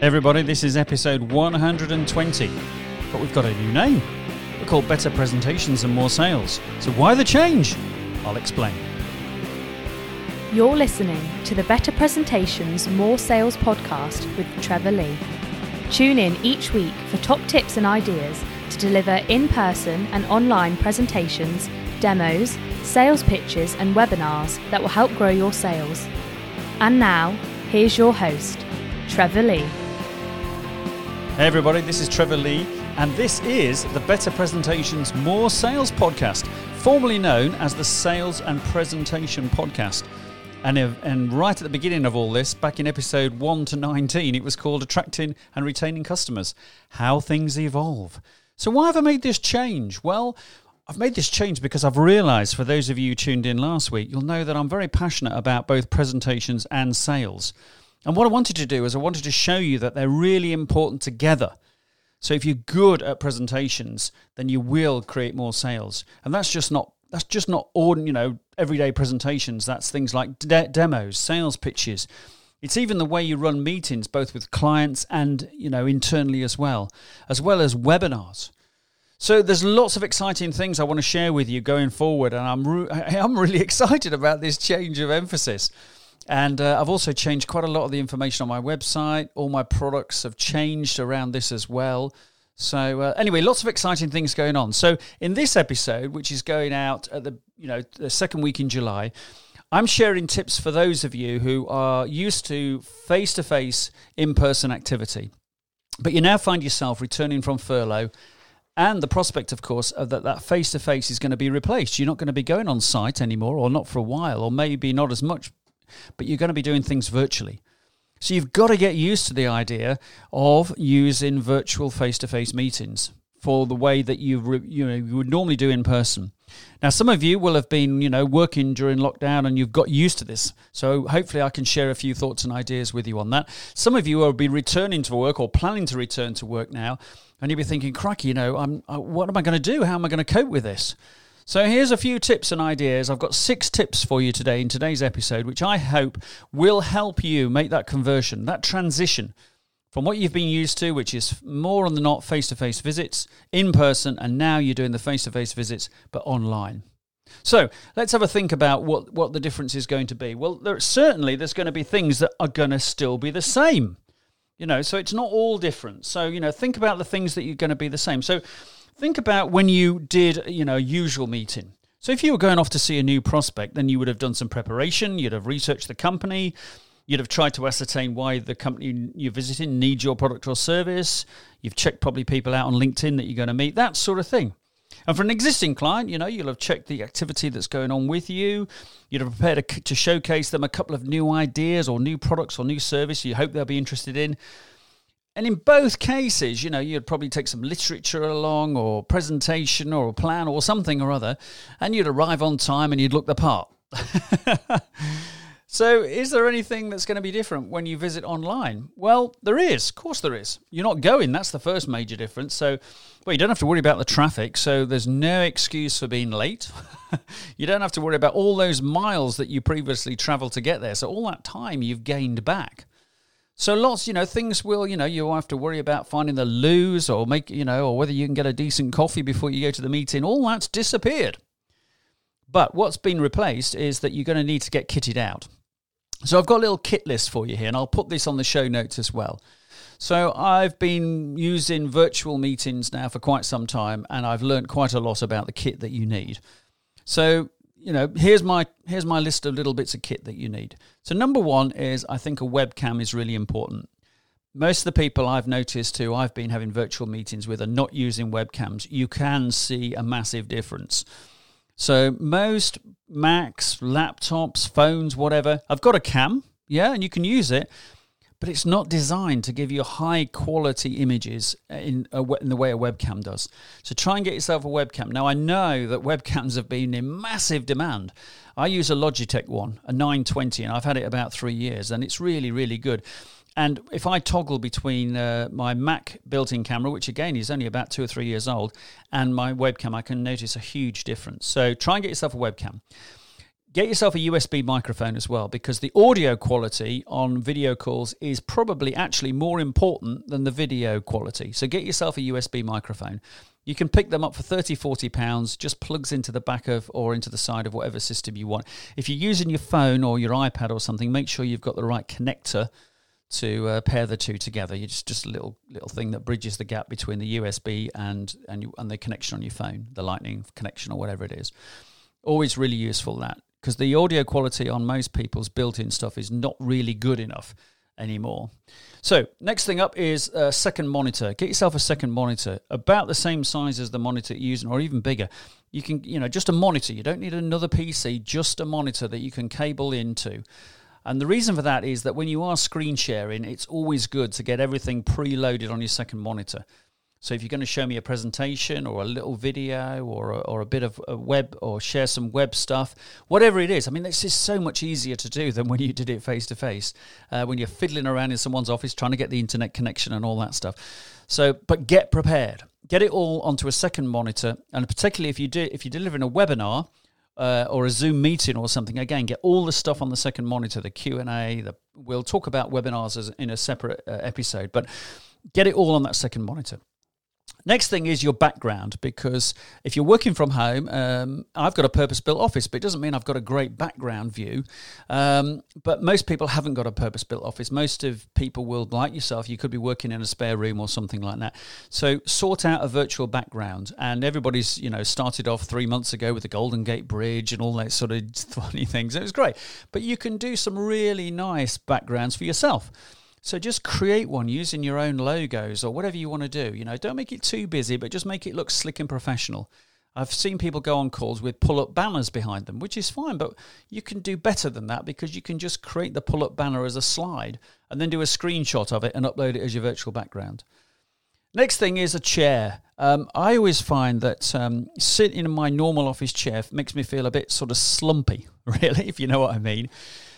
Everybody, this is episode 120, but we've got a new name. We're called Better Presentations and More Sales. So, why the change? I'll explain. You're listening to the Better Presentations, More Sales podcast with Trevor Lee. Tune in each week for top tips and ideas to deliver in person and online presentations, demos, sales pitches, and webinars that will help grow your sales. And now, here's your host, Trevor Lee. Hey, everybody, this is Trevor Lee, and this is the Better Presentations, More Sales podcast, formerly known as the Sales and Presentation Podcast. And, and right at the beginning of all this, back in episode 1 to 19, it was called Attracting and Retaining Customers How Things Evolve. So, why have I made this change? Well, I've made this change because I've realized, for those of you tuned in last week, you'll know that I'm very passionate about both presentations and sales. And what I wanted to do is I wanted to show you that they're really important together. So if you're good at presentations, then you will create more sales. And that's just not that's just not ordinary, you know, everyday presentations. That's things like de- demos, sales pitches. It's even the way you run meetings, both with clients and you know internally as well, as well as webinars. So there's lots of exciting things I want to share with you going forward, and I'm re- I'm really excited about this change of emphasis. And uh, I've also changed quite a lot of the information on my website. All my products have changed around this as well. So uh, anyway, lots of exciting things going on. So in this episode, which is going out at the you know the second week in July, I'm sharing tips for those of you who are used to face-to-face in-person activity, but you now find yourself returning from furlough and the prospect, of course, of that that face to face is going to be replaced. You're not going to be going on site anymore, or not for a while, or maybe not as much but you're going to be doing things virtually. So you've got to get used to the idea of using virtual face-to-face meetings for the way that you re, you know you would normally do in person. Now, some of you will have been you know working during lockdown and you've got used to this. So hopefully, I can share a few thoughts and ideas with you on that. Some of you will be returning to work or planning to return to work now, and you'll be thinking, "Cracky, you know, I'm, uh, what am I going to do? How am I going to cope with this?" So here's a few tips and ideas. I've got six tips for you today in today's episode, which I hope will help you make that conversion, that transition from what you've been used to, which is more on the not face to face visits in person, and now you're doing the face to face visits but online. So let's have a think about what, what the difference is going to be. Well, there, certainly there's going to be things that are going to still be the same. You know, so it's not all different. So, you know, think about the things that you're going to be the same. So Think about when you did, you know, a usual meeting. So if you were going off to see a new prospect, then you would have done some preparation, you'd have researched the company, you'd have tried to ascertain why the company you're visiting needs your product or service, you've checked probably people out on LinkedIn that you're going to meet, that sort of thing. And for an existing client, you know, you'll have checked the activity that's going on with you. You'd have prepared to showcase them a couple of new ideas or new products or new service you hope they'll be interested in. And in both cases, you know, you'd probably take some literature along or presentation or a plan or something or other, and you'd arrive on time and you'd look the part. so, is there anything that's going to be different when you visit online? Well, there is. Of course, there is. You're not going. That's the first major difference. So, well, you don't have to worry about the traffic. So, there's no excuse for being late. you don't have to worry about all those miles that you previously traveled to get there. So, all that time you've gained back. So lots, you know, things will, you know, you'll have to worry about finding the loos or make, you know, or whether you can get a decent coffee before you go to the meeting. All that's disappeared. But what's been replaced is that you're going to need to get kitted out. So I've got a little kit list for you here, and I'll put this on the show notes as well. So I've been using virtual meetings now for quite some time, and I've learned quite a lot about the kit that you need. So you know, here's my here's my list of little bits of kit that you need. So number one is I think a webcam is really important. Most of the people I've noticed who I've been having virtual meetings with are not using webcams. You can see a massive difference. So most Macs, laptops, phones, whatever, I've got a cam, yeah, and you can use it, but it's not designed to give you high quality images in, a, in the way a webcam does. So try and get yourself a webcam. Now, I know that webcams have been in massive demand. I use a Logitech one, a 920, and I've had it about three years, and it's really, really good. And if I toggle between uh, my Mac built in camera, which again is only about two or three years old, and my webcam, I can notice a huge difference. So try and get yourself a webcam. Get yourself a USB microphone as well because the audio quality on video calls is probably actually more important than the video quality. So get yourself a USB microphone. You can pick them up for 30, 40 pounds, just plugs into the back of or into the side of whatever system you want. If you're using your phone or your iPad or something, make sure you've got the right connector to uh, pair the two together. You just just a little little thing that bridges the gap between the USB and and you, and the connection on your phone, the Lightning connection or whatever it is. Always really useful that because the audio quality on most people's built-in stuff is not really good enough anymore. So next thing up is a second monitor. Get yourself a second monitor, about the same size as the monitor you're using, or even bigger. You can, you know, just a monitor. You don't need another PC, just a monitor that you can cable into. And the reason for that is that when you are screen sharing, it's always good to get everything preloaded on your second monitor. So if you're going to show me a presentation or a little video or a, or a bit of a web or share some web stuff, whatever it is, I mean, this is so much easier to do than when you did it face to face, when you're fiddling around in someone's office trying to get the internet connection and all that stuff. So, but get prepared. Get it all onto a second monitor, and particularly if you do, if you're delivering a webinar uh, or a Zoom meeting or something, again, get all the stuff on the second monitor, the Q and A. We'll talk about webinars as, in a separate uh, episode, but get it all on that second monitor. Next thing is your background, because if you're working from home, um, I've got a purpose built office, but it doesn't mean I've got a great background view. Um, but most people haven't got a purpose built office. Most of people will, like yourself, you could be working in a spare room or something like that. So sort out a virtual background. And everybody's, you know, started off three months ago with the Golden Gate Bridge and all that sort of funny things. It was great. But you can do some really nice backgrounds for yourself. So just create one using your own logos or whatever you want to do. You know, don't make it too busy, but just make it look slick and professional. I've seen people go on calls with pull up banners behind them, which is fine, but you can do better than that because you can just create the pull up banner as a slide and then do a screenshot of it and upload it as your virtual background. Next thing is a chair. Um, I always find that um, sitting in my normal office chair makes me feel a bit sort of slumpy, really, if you know what I mean.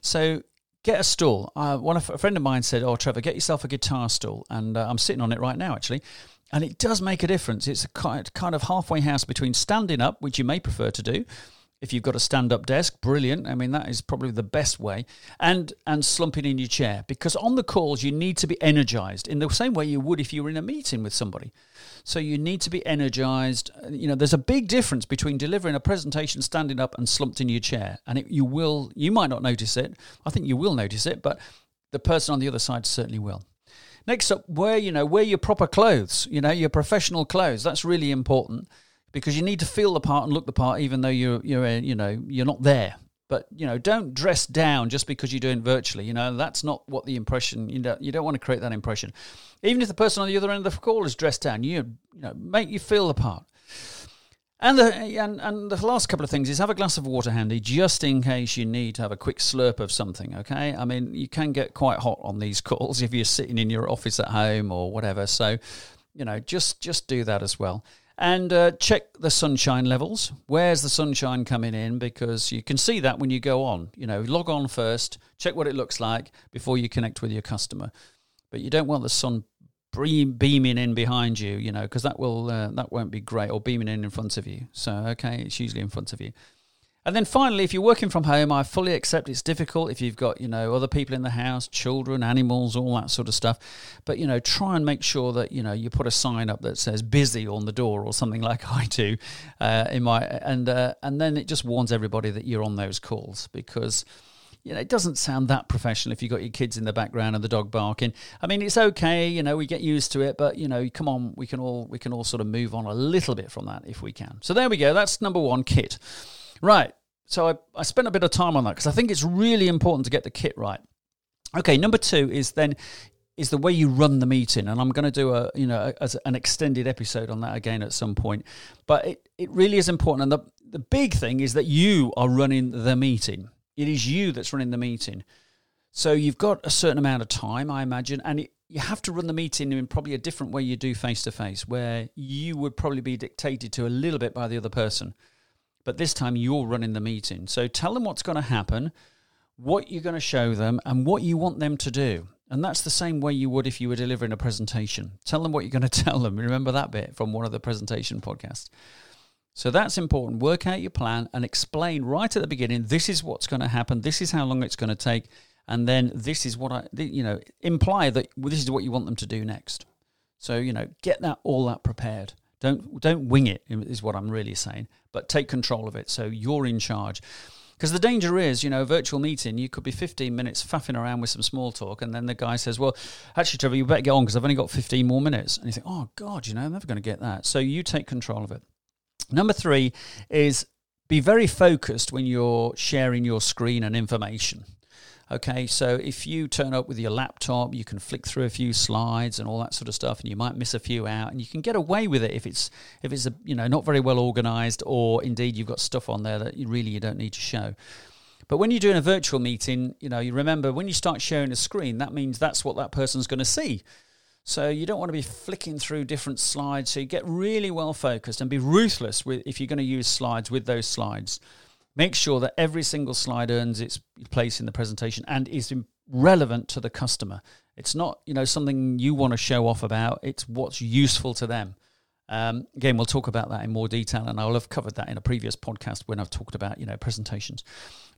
So get a stool. Uh, one a friend of mine said, "Oh, Trevor, get yourself a guitar stool," and uh, I'm sitting on it right now, actually. And it does make a difference. It's a kind of halfway house between standing up, which you may prefer to do, if you've got a stand-up desk, brilliant. I mean, that is probably the best way. And and slumping in your chair because on the calls you need to be energized in the same way you would if you were in a meeting with somebody. So you need to be energized. You know, there's a big difference between delivering a presentation standing up and slumped in your chair. And it, you will, you might not notice it. I think you will notice it, but the person on the other side certainly will. Next up, wear you know wear your proper clothes. You know your professional clothes. That's really important because you need to feel the part and look the part, even though you're you're uh, you know you're not there. But you know, don't dress down just because you're doing virtually. You know, that's not what the impression. You know, you don't want to create that impression. Even if the person on the other end of the call is dressed down, you you know, make you feel the part. And the and, and the last couple of things is have a glass of water handy just in case you need to have a quick slurp of something. Okay, I mean you can get quite hot on these calls if you're sitting in your office at home or whatever. So, you know, just just do that as well and uh, check the sunshine levels. Where's the sunshine coming in? Because you can see that when you go on. You know, log on first, check what it looks like before you connect with your customer. But you don't want the sun beaming in behind you, you know, because that will uh, that won't be great, or beaming in in front of you. So okay, it's usually in front of you. And then finally, if you're working from home, I fully accept it's difficult if you've got, you know, other people in the house, children, animals, all that sort of stuff. But, you know, try and make sure that, you know, you put a sign up that says busy on the door or something like I do uh, in my, and, uh, and then it just warns everybody that you're on those calls because, you know, it doesn't sound that professional if you've got your kids in the background and the dog barking. I mean, it's okay, you know, we get used to it, but you know, come on, we can all we can all sort of move on a little bit from that if we can. So there we go. That's number one, kit. Right. So I, I spent a bit of time on that because I think it's really important to get the kit right. Okay, number two is then is the way you run the meeting, and I'm going to do a you know as an extended episode on that again at some point. But it, it really is important, and the the big thing is that you are running the meeting. It is you that's running the meeting. So you've got a certain amount of time, I imagine, and it, you have to run the meeting in probably a different way you do face to face, where you would probably be dictated to a little bit by the other person but this time you're running the meeting. So tell them what's going to happen, what you're going to show them, and what you want them to do. And that's the same way you would if you were delivering a presentation. Tell them what you're going to tell them. Remember that bit from one of the presentation podcasts. So that's important. Work out your plan and explain right at the beginning this is what's going to happen, this is how long it's going to take, and then this is what I, you know, imply that this is what you want them to do next. So, you know, get that all that prepared. Don't don't wing it is what I'm really saying, but take control of it. So you're in charge. Because the danger is, you know, a virtual meeting, you could be 15 minutes faffing around with some small talk, and then the guy says, Well, actually, Trevor, you better get on because I've only got 15 more minutes. And you think, Oh, God, you know, I'm never going to get that. So you take control of it. Number three is be very focused when you're sharing your screen and information. Okay, so if you turn up with your laptop, you can flick through a few slides and all that sort of stuff, and you might miss a few out, and you can get away with it if it's if it's a, you know not very well organised, or indeed you've got stuff on there that you really you don't need to show. But when you're doing a virtual meeting, you know you remember when you start sharing a screen, that means that's what that person's going to see. So you don't want to be flicking through different slides. So you get really well focused and be ruthless with if you're going to use slides with those slides. Make sure that every single slide earns its place in the presentation and is relevant to the customer. It's not, you know, something you want to show off about. It's what's useful to them. Um, again, we'll talk about that in more detail, and I'll have covered that in a previous podcast when I've talked about, you know, presentations.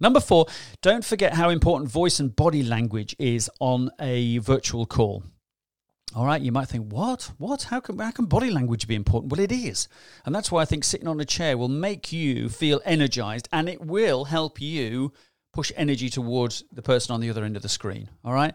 Number four, don't forget how important voice and body language is on a virtual call. All right, you might think, what? What? How can, how can body language be important? Well, it is. And that's why I think sitting on a chair will make you feel energized and it will help you push energy towards the person on the other end of the screen. All right.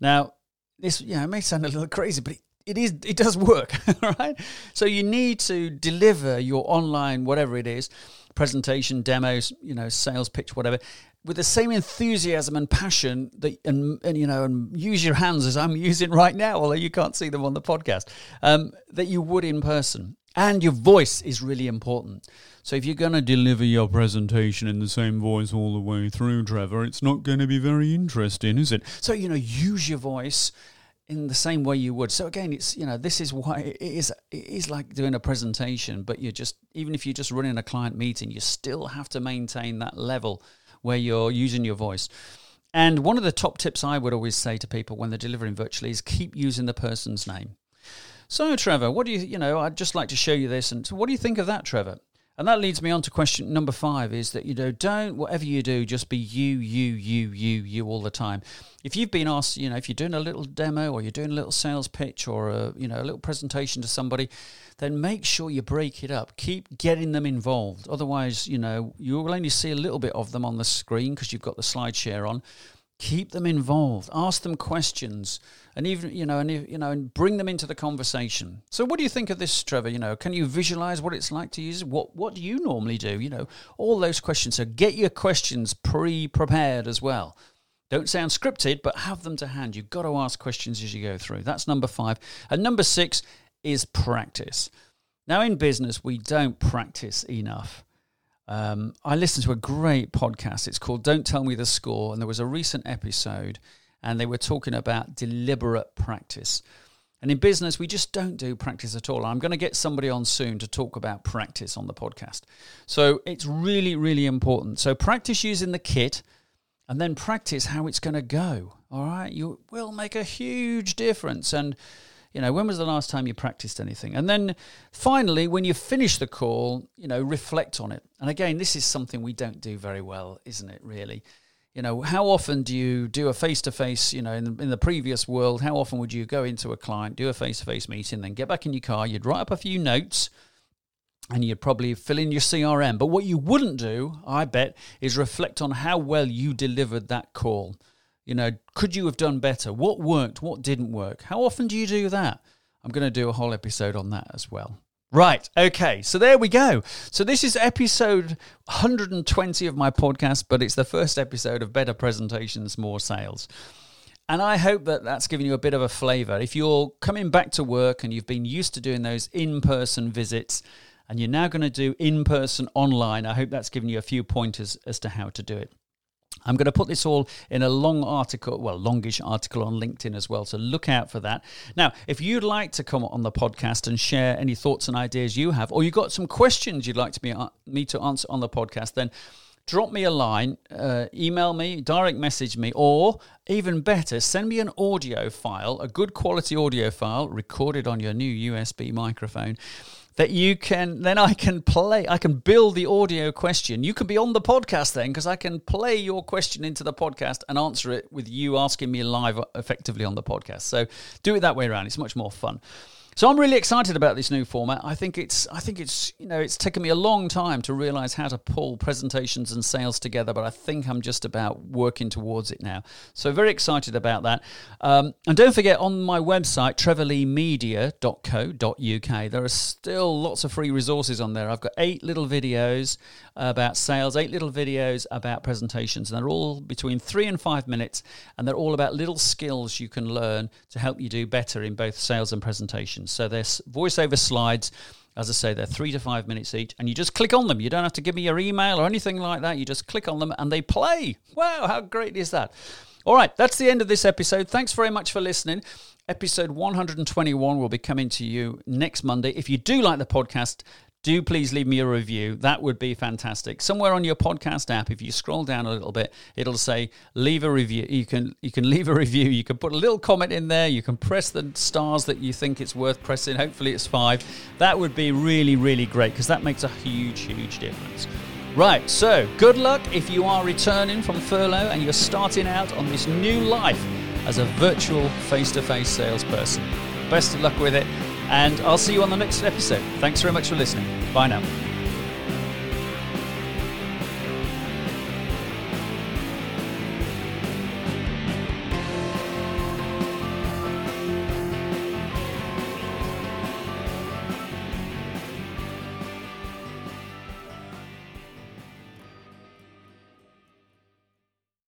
Now, this, yeah, it may sound a little crazy, but it, it is it does work all right so you need to deliver your online whatever it is presentation demos you know sales pitch whatever with the same enthusiasm and passion that and, and you know and use your hands as I'm using right now, although you can't see them on the podcast, um, that you would in person. And your voice is really important. So if you're going to deliver your presentation in the same voice all the way through, Trevor, it's not going to be very interesting, is it? So you know, use your voice in the same way you would. So again, it's you know this is why it is it is like doing a presentation, but you're just even if you're just running a client meeting, you still have to maintain that level where you're using your voice. And one of the top tips I would always say to people when they're delivering virtually is keep using the person's name. So, Trevor, what do you, you know, I'd just like to show you this. And so what do you think of that, Trevor? And that leads me on to question number five is that, you know, don't, whatever you do, just be you, you, you, you, you all the time. If you've been asked, you know, if you're doing a little demo or you're doing a little sales pitch or, a, you know, a little presentation to somebody, then make sure you break it up. Keep getting them involved. Otherwise, you know, you will only see a little bit of them on the screen because you've got the slide share on keep them involved ask them questions and even you know and you know and bring them into the conversation. So what do you think of this trevor? You know can you visualize what it's like to use it? What what do you normally do? You know all those questions. So get your questions pre-prepared as well. Don't sound scripted but have them to hand. You've got to ask questions as you go through. That's number five. And number six is practice. Now in business we don't practice enough um, I listened to a great podcast. It's called Don't Tell Me the Score. And there was a recent episode, and they were talking about deliberate practice. And in business, we just don't do practice at all. I'm going to get somebody on soon to talk about practice on the podcast. So it's really, really important. So practice using the kit and then practice how it's going to go. All right. You will make a huge difference. And you know, when was the last time you practiced anything? And then finally, when you finish the call, you know, reflect on it. And again, this is something we don't do very well, isn't it, really? You know, how often do you do a face to face? You know, in the, in the previous world, how often would you go into a client, do a face to face meeting, then get back in your car, you'd write up a few notes, and you'd probably fill in your CRM. But what you wouldn't do, I bet, is reflect on how well you delivered that call. You know, could you have done better? What worked? What didn't work? How often do you do that? I'm going to do a whole episode on that as well. Right. Okay. So there we go. So this is episode 120 of my podcast, but it's the first episode of Better Presentations, More Sales. And I hope that that's given you a bit of a flavor. If you're coming back to work and you've been used to doing those in person visits and you're now going to do in person online, I hope that's given you a few pointers as to how to do it. I'm going to put this all in a long article, well, longish article on LinkedIn as well. So look out for that. Now, if you'd like to come on the podcast and share any thoughts and ideas you have, or you've got some questions you'd like to be, uh, me to answer on the podcast, then drop me a line, uh, email me, direct message me, or even better, send me an audio file, a good quality audio file recorded on your new USB microphone that you can then I can play I can build the audio question. You can be on the podcast then because I can play your question into the podcast and answer it with you asking me live effectively on the podcast. So do it that way around. It's much more fun. So I'm really excited about this new format. I think it's I think it's you know it's taken me a long time to realize how to pull presentations and sales together, but I think I'm just about working towards it now. So very excited about that. Um, and don't forget on my website trevorleemedia.co.uk there are still lots of free resources on there. I've got eight little videos about sales, eight little videos about presentations, and they're all between three and five minutes, and they're all about little skills you can learn to help you do better in both sales and presentations. So there's voiceover slides. As I say, they're three to five minutes each, and you just click on them. You don't have to give me your email or anything like that. You just click on them and they play. Wow, how great is that? All right, that's the end of this episode. Thanks very much for listening. Episode 121 will be coming to you next Monday. If you do like the podcast, do please leave me a review. That would be fantastic. Somewhere on your podcast app, if you scroll down a little bit, it'll say leave a review. You can you can leave a review. You can put a little comment in there. You can press the stars that you think it's worth pressing. Hopefully it's five. That would be really really great because that makes a huge huge difference. Right, so good luck if you are returning from furlough and you're starting out on this new life as a virtual face to face salesperson. Best of luck with it and I'll see you on the next episode. Thanks very much for listening. Bye now.